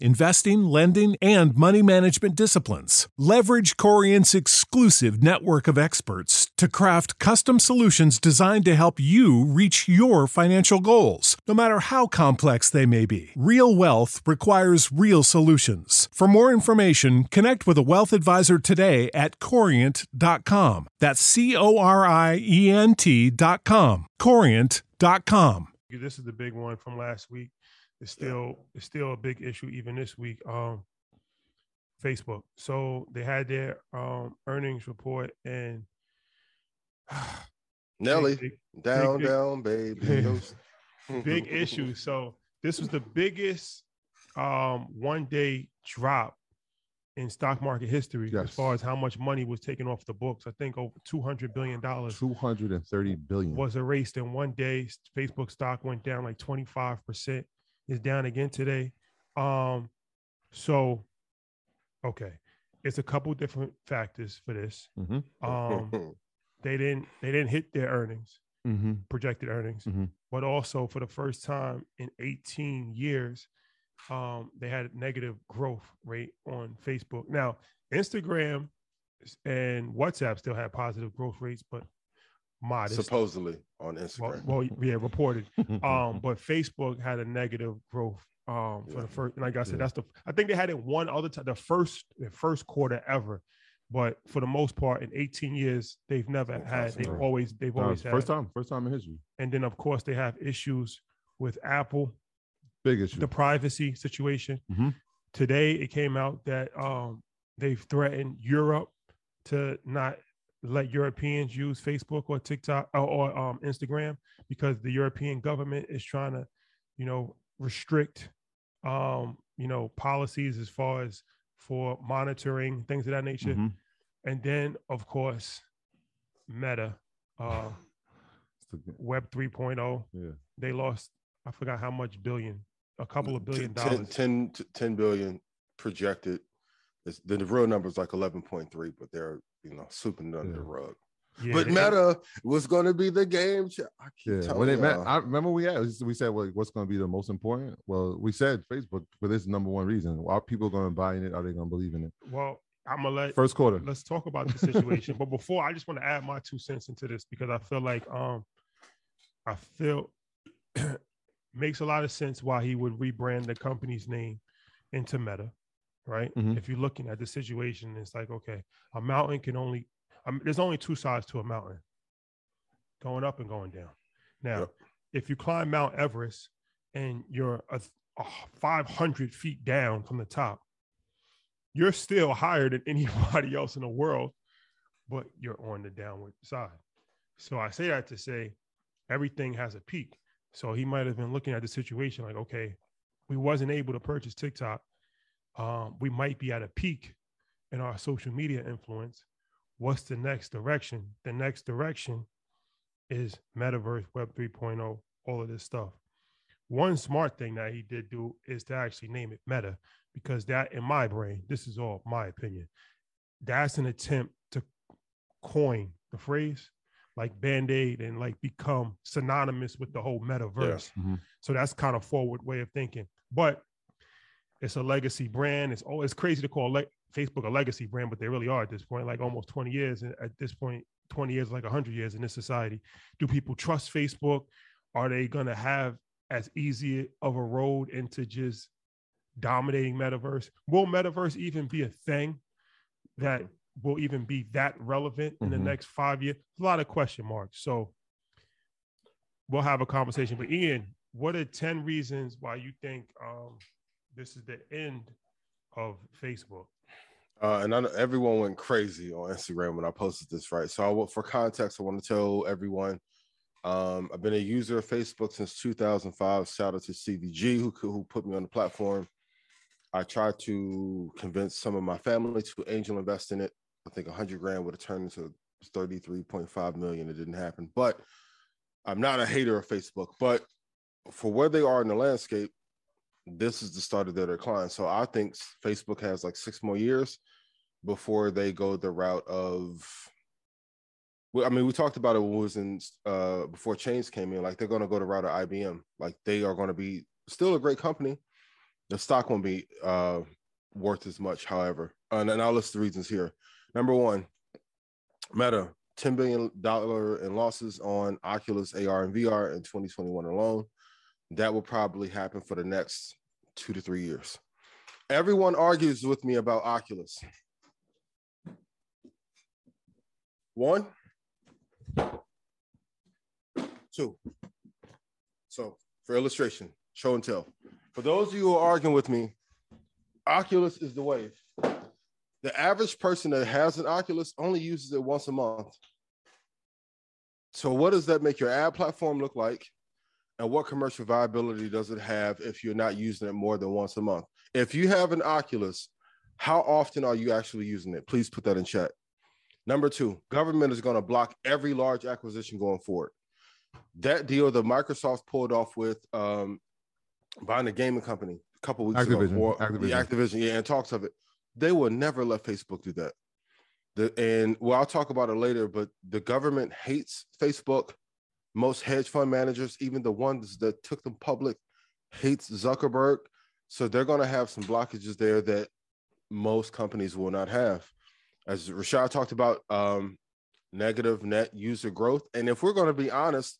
investing, lending, and money management disciplines. Leverage Corient's exclusive network of experts to craft custom solutions designed to help you reach your financial goals, no matter how complex they may be. Real wealth requires real solutions. For more information, connect with a wealth advisor today at corient.com. That's C O R I E N T.com. Corient.com. This is the big one from last week. It's still it's still a big issue even this week. Um, Facebook. So they had their um earnings report and Nelly, big- down, big- down, baby. Big issue. So this was the biggest um one day drop in stock market history as far as how much money was taken off the books. I think over two hundred billion dollars 230 billion. was erased in one day. Facebook stock went down like 25%. Is down again today. Um, so okay. It's a couple different factors for this. Mhm. Um, they didn't they didn't hit their earnings, Mm-hmm. projected earnings, Mhm. but also for the first time in 18 years, um, they had a negative growth rate on Facebook. Now, Instagram and WhatsApp still had positive growth rates, but modest. Supposedly on Instagram. well, yeah, reported. Um, but Facebook had a negative growth um for Yeah. the first. Like I said, Yeah. that's the. I think they had it one other time, the first, the first quarter ever. But for the most part, in 18 years, they've never Oh, had. They've fascinating. always, they've Uh, always had. first time, first time in history. And then, of course, they have issues with Apple, Big issue. the privacy situation. Mhm. Today, it came out that um, they've threatened Europe to not let Europeans use Facebook or TikTok or, or um, Instagram because the European government is trying to, you know, restrict, um, you know, policies as far as for monitoring things of that nature. Mhm. And then, of course, Meta, uh, Web 3.0, Yeah. they lost, I forgot how much billion, a couple of billion 10, dollars. 10, t- 10 billion projected. It's, the, the real number is like 11.3, but they're, you know, sweeping it under the rug. Yeah, but it- Meta was going to be the game. cha- I keep Yeah. telling When it met. I remember we asked, we said, well, what's going to be the most important? Well, we said Facebook for this number one reason. Are people going to buy in it? Are they going to believe in it? Well, I'm gonna let First quarter. let's talk about the situation. but before, I just want to add my two cents into this because I feel like um, I feel makes a lot of sense why he would rebrand the company's name into Meta, right? Mhm. If you're looking at the situation, it's like okay, a mountain can only um, there's only two sides to a mountain, going up and going down. Now, Yep. if you climb Mount Everest and you're a, a 500 feet down from the top, you're still higher than anybody else in the world, but you're on the downward side. So I say that to say everything has a peak. So he might have been looking at the situation like, okay, we wasn't able to purchase TikTok. Um, we might be at a peak in our social media influence. What's the next direction? The next direction is metaverse, Web 3.0, all of this stuff. One smart thing that he did do is to actually name it Meta, because that, in my brain, this is all my opinion, that's an attempt to coin the phrase like band aid and like become synonymous with the whole metaverse. Mhm. So that's kind of forward way of thinking. But it's a legacy brand. It's it's crazy to call le- Facebook a legacy brand, but they really are at this point, like almost 20 years. And at this point, 20 years, like 100 years in this society. Do people trust Facebook? Are they going to have as easy of a road into just dominating metaverse? Will metaverse even be a thing that will even be that relevant in the Mhm. next five years? A lot of question marks. So we'll have a conversation. But Ian, what are 10 reasons why you think um, this is the end of Facebook? Uh, and I everyone went crazy on Instagram when I posted this, right? So, I, for context, I want to tell everyone um, I've been a user of Facebook since 2005. Shout out to CVG who who put me on the platform. I tried to convince some of my family to angel invest in it. I think 100 grand would have turned into 33.5 million. It didn't happen, but I'm not a hater of Facebook. But for where they are in the landscape, this is the start of their decline. So I think Facebook has like six more years before they go the route of. I mean, we talked about it when was in uh, before Chains came in. Like they're going to go the route of IBM. Like they are going to be still a great company. The stock won't be uh, worth as much, however. And, and I'll list the reasons here. Number one, Meta, $10 billion in losses on Oculus AR and VR in 2021 alone. That will probably happen for the next two to three years. Everyone argues with me about Oculus. One, two. So, for illustration, show and tell. For those of you who are arguing with me, Oculus is the wave. The average person that has an Oculus only uses it once a month. So, what does that make your ad platform look like? And what commercial viability does it have if you're not using it more than once a month? If you have an Oculus, how often are you actually using it? Please put that in chat. Number two, government is going to block every large acquisition going forward. That deal that Microsoft pulled off with um, buying a gaming company a couple weeks Activision, ago, or Activision. the Activision, yeah, and talks of it, they will never let Facebook do that. The, and well, I'll talk about it later, but the government hates Facebook. Most hedge fund managers, even the ones that took them public, hates Zuckerberg. So they're going to have some blockages there that most companies will not have. As Rashad talked about, um, negative net user growth. And if we're going to be honest,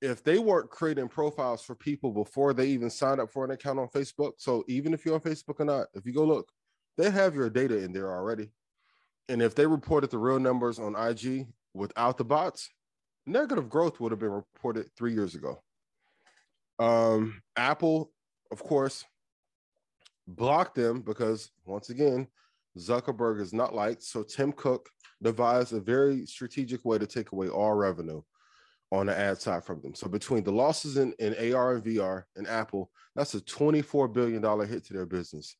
if they weren't creating profiles for people before they even signed up for an account on Facebook, so even if you're on Facebook or not, if you go look, they have your data in there already. And if they reported the real numbers on IG without the bots, negative growth would have been reported three years ago. Um, Apple, of course, blocked them because once again, Zuckerberg is not liked. So Tim Cook devised a very strategic way to take away all revenue on the ad side from them. So between the losses in, in AR and VR and Apple, that's a $24 billion hit to their business.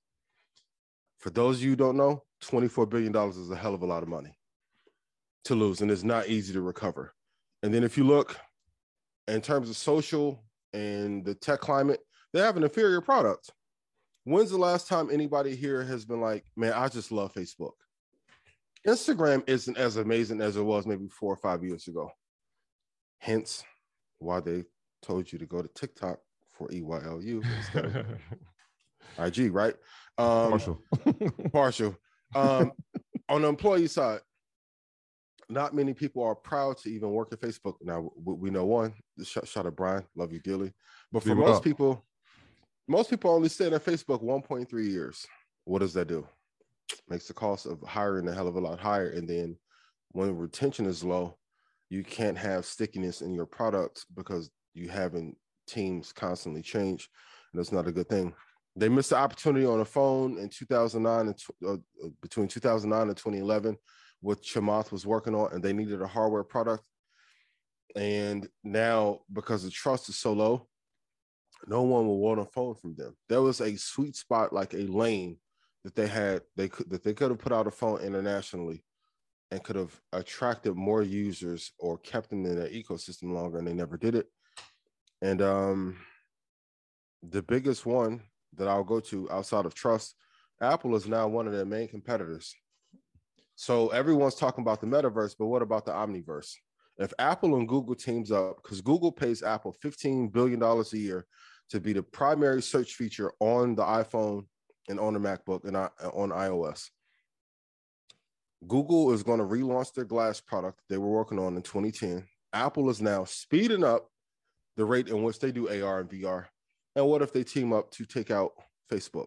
For those of you who don't know, $24 billion is a hell of a lot of money to lose, and it's not easy to recover. And then if you look in terms of social and the tech climate, they have an inferior product. When's the last time anybody here has been like, man, I just love Facebook? Instagram isn't as amazing as it was maybe four or five years ago. Hence why they told you to go to TikTok for EYLU instead of IG, right? Um, Partial. partial. Um, on the employee side, not many people are proud to even work at Facebook. Now we, we know one. Shout, shout out Brian, love you dearly. But for most up. people, most people only stay at Facebook 1.3 years. What does that do? Makes the cost of hiring a hell of a lot higher. And then when retention is low, you can't have stickiness in your products because you having teams constantly change. And that's not a good thing. They missed the opportunity on a phone in 2009 and uh, between 2009 and 2011, what Chamath was working on, and they needed a hardware product. And now, because the trust is so low, no one will want a phone from them. There was a sweet spot, like a lane that they had, they could that they could have put out a phone internationally and could have attracted more users or kept them in their ecosystem longer, and they never did it. And um, the biggest one that I'll go to outside of trust, Apple is now one of their main competitors. So everyone's talking about the metaverse, but what about the omniverse? If Apple and Google teams up, because Google pays Apple $15 billion a year to be the primary search feature on the iPhone and on the MacBook and on iOS. Google is going to relaunch their glass product they were working on in 2010. Apple is now speeding up the rate in which they do AR and VR? And what if they team up to take out Facebook?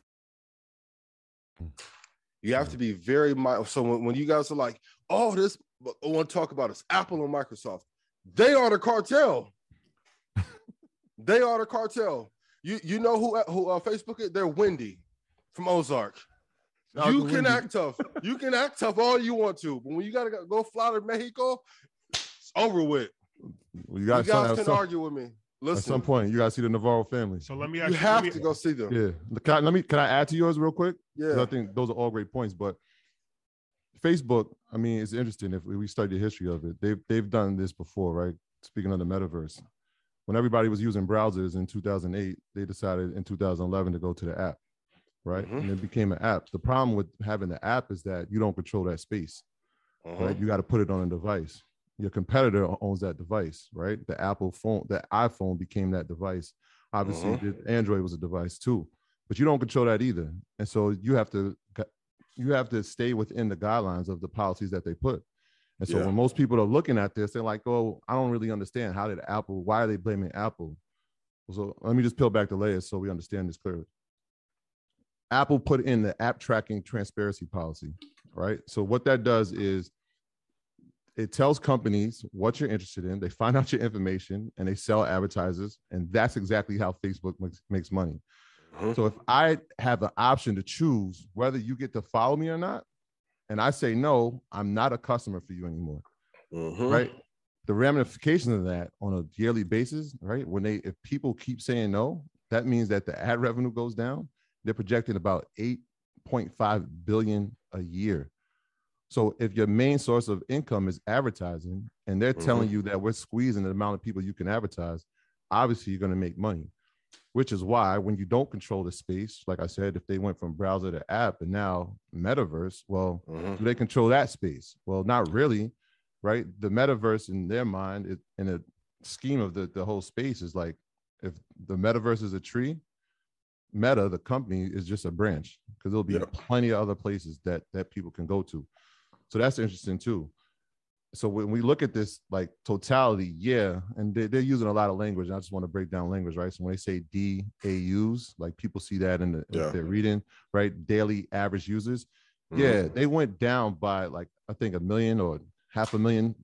You have to be very mindful. So when, when you guys are like, oh, this, I want to talk about this Apple and Microsoft, they are the cartel. they are the cartel. You you know who who uh, Facebook is? They're Wendy from Ozark. You can act tough. You can act tough all you want to, but when you gotta go fly to Mexico, it's over with. Well, you, You guys can some, argue with me. At Listen, some point. You got to see the Navarro family. So let me ask you you, have me- to go see them. Yeah. Can I, let me. Can I add to yours real quick? Yeah. I think those are all great points. But Facebook, I mean, it's interesting if we study the history of it. They've they've done this before, right? Speaking of the metaverse, when everybody was using browsers in 2008, they decided in 2011 to go to the app, right? Mhm. And it became an app. The problem with having the app is that you don't control that space, Uh-huh. right? You got to put it on a device. Your competitor owns that device, right? The Apple phone, the iPhone became that device. Obviously, Mhm. the Android was a device too, but you don't control that either. And so you have to you have to stay within the guidelines of the policies that they put. And so Yeah. when most people are looking at this, they're like, "Oh, I don't really understand. How did Apple? Why are they blaming Apple?" So let me just peel back the layers so we understand this clearly. Apple put in the app tracking transparency policy, right? So what that does is it tells companies what you're interested in. They find out your information and they sell advertisers, and that's exactly how Facebook makes, makes money. Mhm. So if I have an option to choose whether you get to follow me or not, and I say no, I'm not a customer for you anymore, Mhm. right? The ramifications of that on a yearly basis, right? When they if people keep saying no, that means that the ad revenue goes down. They're projecting about 8.5 billion a year. So if your main source of income is advertising and they're telling you that we're squeezing the amount of people you can advertise, obviously you're going to make money. Which is why when you don't control the space, like I said, if they went from browser to app and now metaverse, well, Mhm. do they control that space? Well, not really, right? The metaverse in their mind, it, in a scheme of the, the whole space, is like if the metaverse is a tree, Meta, the company, is just a branch because there'll be Yeah. plenty of other places that that people can go to. So that's interesting too. So when we look at this like totality, yeah, and they, they're using a lot of language. And I just want to break down language, right? So when they say DAUs, like people see that in the Yeah. they're reading, right? Daily average users. Mhm. Yeah, they went down by like I think a million or half a million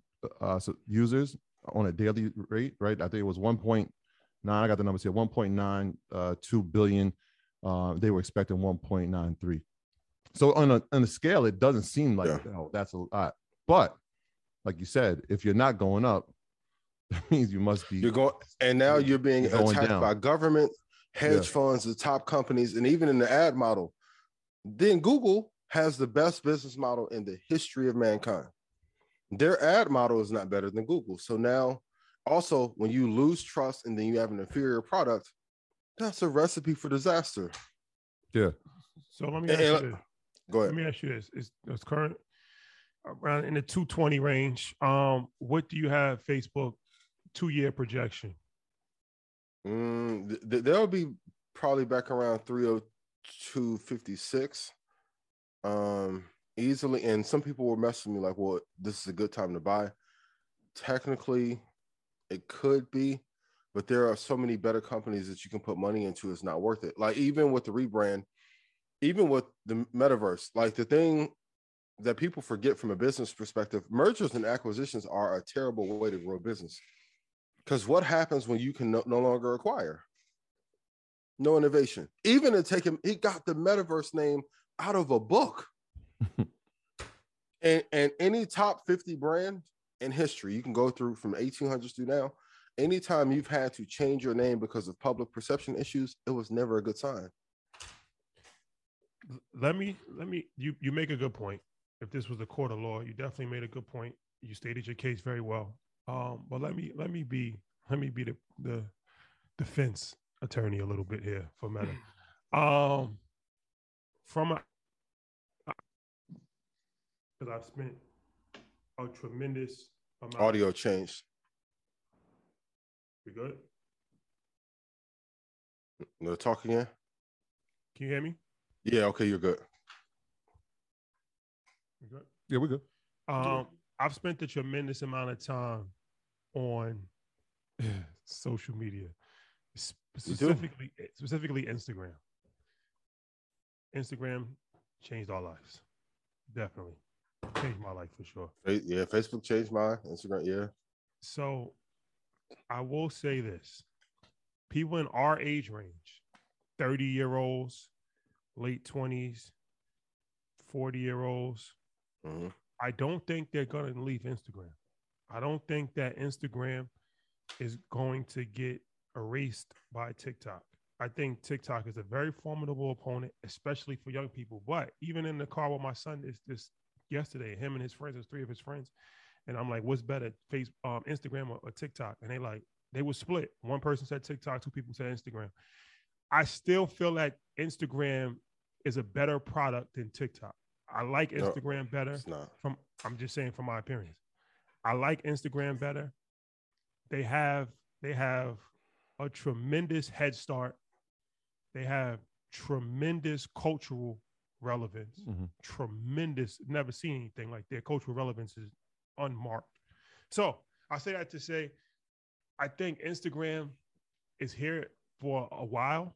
uh, so users on a daily rate, right? I think it was 1.9. I got the numbers here 1.9 uh, 2 billion. Uh, they were expecting 1.93. So on a on a scale, it doesn't seem like Yeah. oh, that's a lot. But like you said, if you're not going up, that means you must be You're going, and now you're being You're attacked down. by government, hedge Yeah. funds, the top companies, and even in the ad model. Then Google has the best business model in the history of mankind. Their ad model is not better than Google. So now, also, when you lose trust and then you have an inferior product, that's a recipe for disaster. yeah. So let me And- ask you and- this. Go Let me ask you this: Is it's current around in the 220 range? Um, what do you have Facebook two year projection? Mm, th- th- they'll be probably back around 302.56 um easily and some people were messaging me like well this is a good time to buy technically it could be but there are so many better companies that you can put money into it's not worth it like even with the rebrand even with the metaverse like the thing that people forget from a business perspective mergers and acquisitions are a terrible way to grow business Because what happens when you can no, no longer acquire? No innovation. Even to take him, he got the metaverse name out of a book. and and any top 50 brand in history, you can go through from 1800s to now. Anytime you've had to change your name because of public perception issues, it was never a good sign. Let me let me you you make a good point. If this was a court of law you definitely made a good point. You stated your case very well. Um but let me let me be let me be the the defense attorney a little bit here for meta um from a because i've spent a tremendous amount Audio changed. we good? No talk again. can you hear me Yeah, okay, you're good. we good Yeah, we're good. Um, I've spent a tremendous amount of time on social media, sp- You do? specifically specifically Instagram. Instagram changed our lives, definitely changed my life for sure. Yeah, Facebook changed mine. Instagram, yeah. So, I will say this: people in our age range, thirty year olds, late twenties, forty year olds, Mhm. I don't think they're going to leave Instagram. I don't think that Instagram is going to get erased by TikTok. I think TikTok is a very formidable opponent, especially for young people. But even in the car with my son this this yesterday, him and his friends, there's three of his friends, and I'm like, "What's better, face um, Instagram or, or TikTok?" And they like they were split. One person said TikTok, two people said Instagram. I still feel like Instagram is a better product than TikTok. I like No, Instagram better It's not. from I'm just saying from my appearance. I like Instagram better. They have they have a tremendous head start. They have tremendous cultural relevance. Mhm. Tremendous. Never seen anything like their cultural relevance is unmarked. So I say that to say, I think Instagram is here for a while,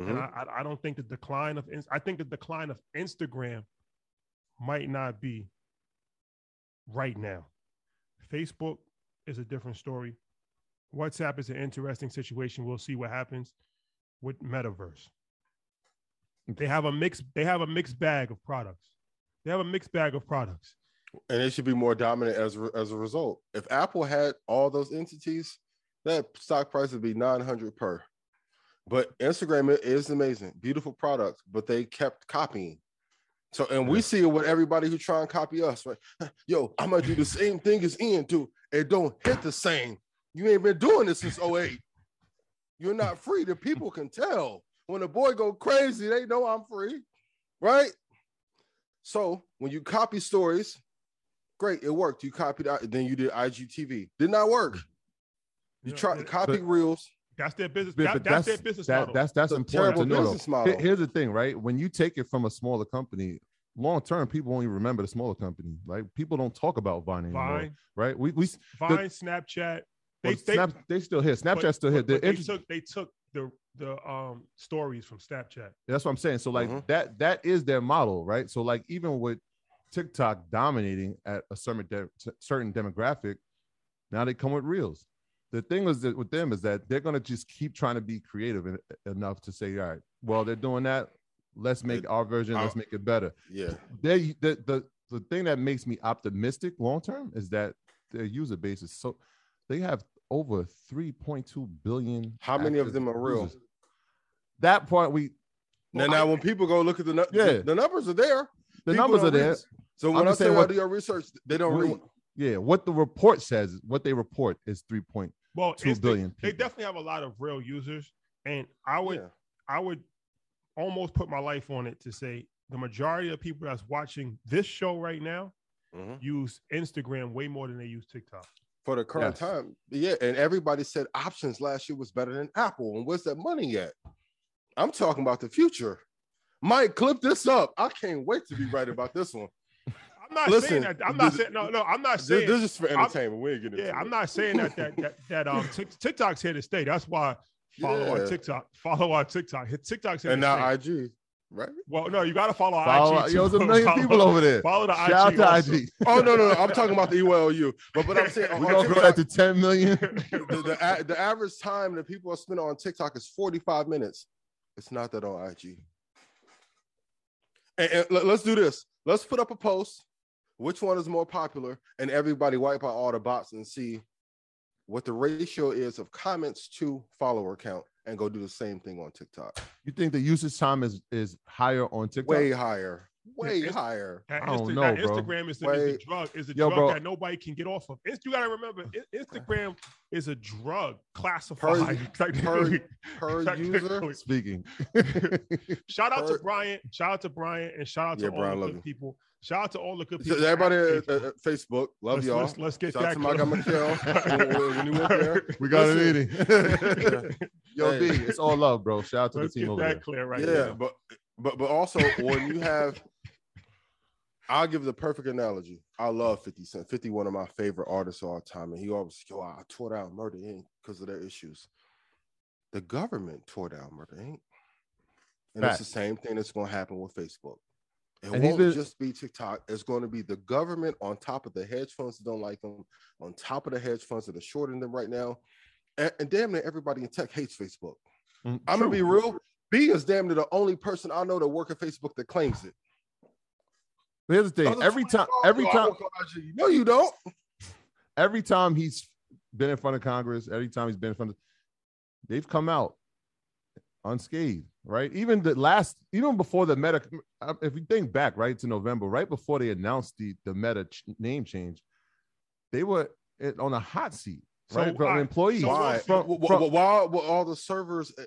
and Mhm. I, I don't think the decline of I think the decline of Instagram might not be right now. Facebook is a different story. WhatsApp is an interesting situation. We'll see what happens with Metaverse. They have a mix. they have a mixed bag of products. They have a mixed bag of products. and it should be more dominant as as a result. If Apple had all those entities, that stock price would be 900 per. But Instagram is amazing, beautiful product, but they kept copying. So, and we see it with everybody who try and copy us, right? Yo, I'm gonna do the same thing as Ian do. It don't hit the same. You ain't been doing this since 08. You're not free. The people can tell. When a boy go crazy, they know I'm free, right? So when you copy stories, great, it worked. You copied out, then you did IGTV. Did not work. You Yeah, try to copy but- reels. That's their business. But- that- but that's, their business that- model. That's that's It's important to know. model. Here's the thing, right? When you take it from a smaller company, long term, people won't even remember the smaller company. Right? People don't talk about Vine anymore. Vine, Right? We we Vine, Snapchat. They, well, they, Snap, they still here. Snapchat's but- still here. but- The but they took they took the the um stories from Snapchat. That's what I'm saying. So like Mhm. that that is their model, right? So like even with TikTok dominating at a certain de- certain demographic, now they come with reels. The thing is that with them is that they're gonna just keep trying to be creative en- enough to say, all right, well they're doing that. Let's make our version. Let's make it better. Yeah. They the the the thing that makes me optimistic long term is that their user base is so they have over 3.2 billion. How many of them are real? users. That part we Now, Well, now I- when people go look at the Yeah. the, the numbers are there. the People numbers are read. there. So I'm when I say I what- do your research, they don't What- read. Yeah, what the report says, what they report is 3.2 Well, it's- they- billion. They, definitely have a lot of real users, and I would Yeah. I would almost put my life on it to say the majority of people that's watching this show right now Mhm. use Instagram way more than they use TikTok. For the current Yes. time, yeah, and everybody said options last year was better than Apple. And where's that money at? I'm talking about the future. Mike, clip this up. I can't wait to be right about this one. I'm not Listen, saying that. I'm not this- saying no, no. I'm not saying. this is for I'm- entertainment. we ain't getting yeah, into I'm it. not saying that that that, that um Tik- TikTok's here to stay. That's why follow Yeah. our TikTok. Follow our TikTok. Hit TikTok's here And to now stay. IG. right? Well, no, you got to follow, Follow, IG. yo, there's a million Follow- people over there. Follow the Shout IG. out also. to IG. Oh no, no, no! I'm talking about the EYLU. But but I'm saying We're on gonna grow that to 10 million. the, the, the average time that people are spending on TikTok is 45 minutes. It's not that on IG. And, and let's do this. Let's put up a post. Which one is more popular? And everybody wipe out all the bots and see what the ratio is of comments to follower count, and go do the same thing on TikTok. You think the usage time is is higher on TikTok? Way higher. Way it's- higher. That I don't Insta- know, that bro. Instagram is the, is Wait. the drug. Is a Yo, drug bro. that nobody can get off of. It's- You gotta remember, Instagram is a drug classified. Per technically. per user. Speaking. Shout out to Brian. Shout out to Brian, and shout out to Yeah, all Brian, the love good you. people. Shout out to all the good So people. everybody at at, Facebook. at- at Facebook, love let's, y'all. Let's, let's get Shout out that. to my guy Mikhail when- when- when he went there. we got a Listen. meeting. Yo, Hey. B, it's all love, bro. Shout out to Let's the team get over that there. clear right yeah, there. but but but also when you have, I'll give the perfect analogy. I love Fifty Cent. Fifty, one of my favorite artists of all time, and he always yo, I tore down Murder Inc. because of their issues. The government tore down Murder Inc. And Facts. it's the same thing that's going to happen with Facebook. It And won't been- just be TikTok. It's going to be the government on top of the hedge funds that don't like them, on top of the hedge funds that are shorting them right now. And, and damn near everybody in tech hates Facebook. Mm, I'm gonna be real. B is damn near the only person I know that work at Facebook that claims it. Here's the thing. Every time, every time, No, you don't. every time he's been in front of Congress, every time he's been in front of, they've come out unscathed, right? Even the last, even before the Meta, uh, if you think back, right to November, right before they announced the the Meta ch- name change, they were on a hot seat, So, right? From all right, employees. so Why? From, Wh- wh- from- Why were all the servers uh,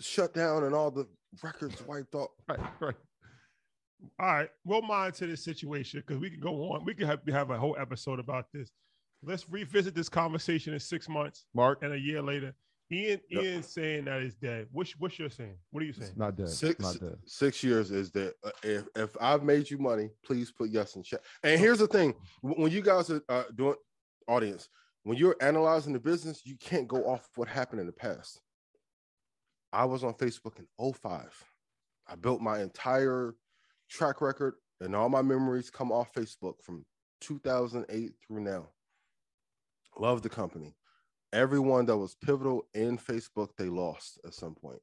shut down and all the records wiped off? right, right. All right, we'll monitor this situation because we can go on. We can have, have a whole episode about this. Let's revisit this conversation in six months Mark, and a year later. Ian, Yep. Ian's saying that it's dead. What's what's your saying? What are you saying? it's not dead. Six not dead. six years is that uh, if if I've made you money, please put yes in chat. And here's the thing: when you guys are uh, doing audience, when you're analyzing the business, you can't go off what happened in the past. I was on Facebook in 05. I built my entire track record and all my memories come off Facebook from 2008 through now. Love the company. Everyone that was pivotal in Facebook, they lost at some point.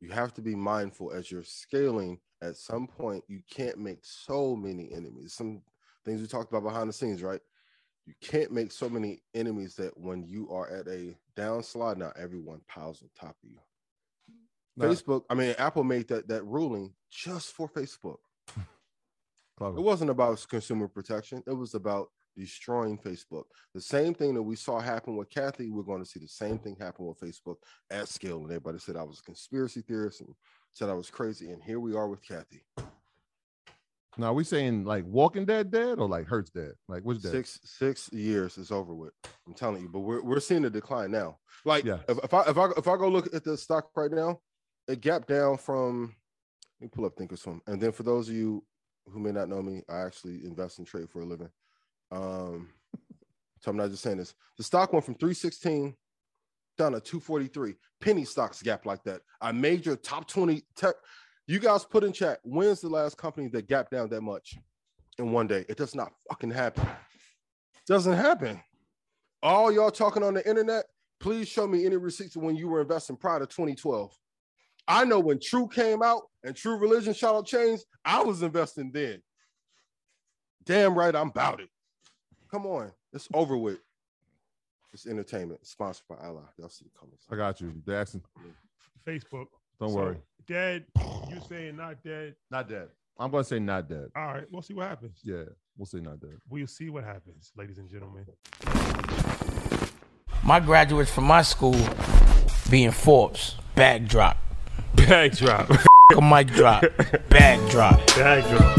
You have to be mindful as you're scaling. At some point, you can't make so many enemies. Some things we talked about behind the scenes, right? You can't make so many enemies that when you are at a downslide, now everyone piles on top of you. Facebook, I mean, Apple made that that ruling just for Facebook. Clever. It wasn't about consumer protection. It was about destroying Facebook. The same thing that we saw happen with Cathie, we're going to see the same thing happen with Facebook at scale. And everybody said I was a conspiracy theorist and said I was crazy. And here we are with Cathie. Now, are we saying like Walking Dead dead or like Hurts dead? Like what's dead? Six six years is over with. I'm telling you, but we're we're seeing a decline now. Like Yeah. if, if I if I if I go look at the stock right now, it gapped down from let me pull up Thinkorswim. And then for those of you who may not know me, I actually invest and trade for a living. Um, so I'm not just saying this. The stock went from 316 down to 243. Penny stocks gap like that. A major top 20 tech. You guys put in chat. When's the last company that gapped down that much in one day? It does not fucking happen. Doesn't happen. All y'all talking on the internet, please show me any receipts of when you were investing prior to 2012. I know when True came out and True Religion shot out chains, I was investing then. Damn right, I'm about it. Come on, it's over with. It's entertainment, sponsored by Allah. Y'all see the comments. I got you, Jackson. Facebook. Don't So, worry. Dead. You saying not dead? Not dead. I'm gonna say not dead. All right, we'll see what happens. Yeah, we'll say not dead. We'll see what happens, ladies and gentlemen. My graduates from my school being Forbes, bag drop, Bag drop. a mic drop, bag drop. Bag drop.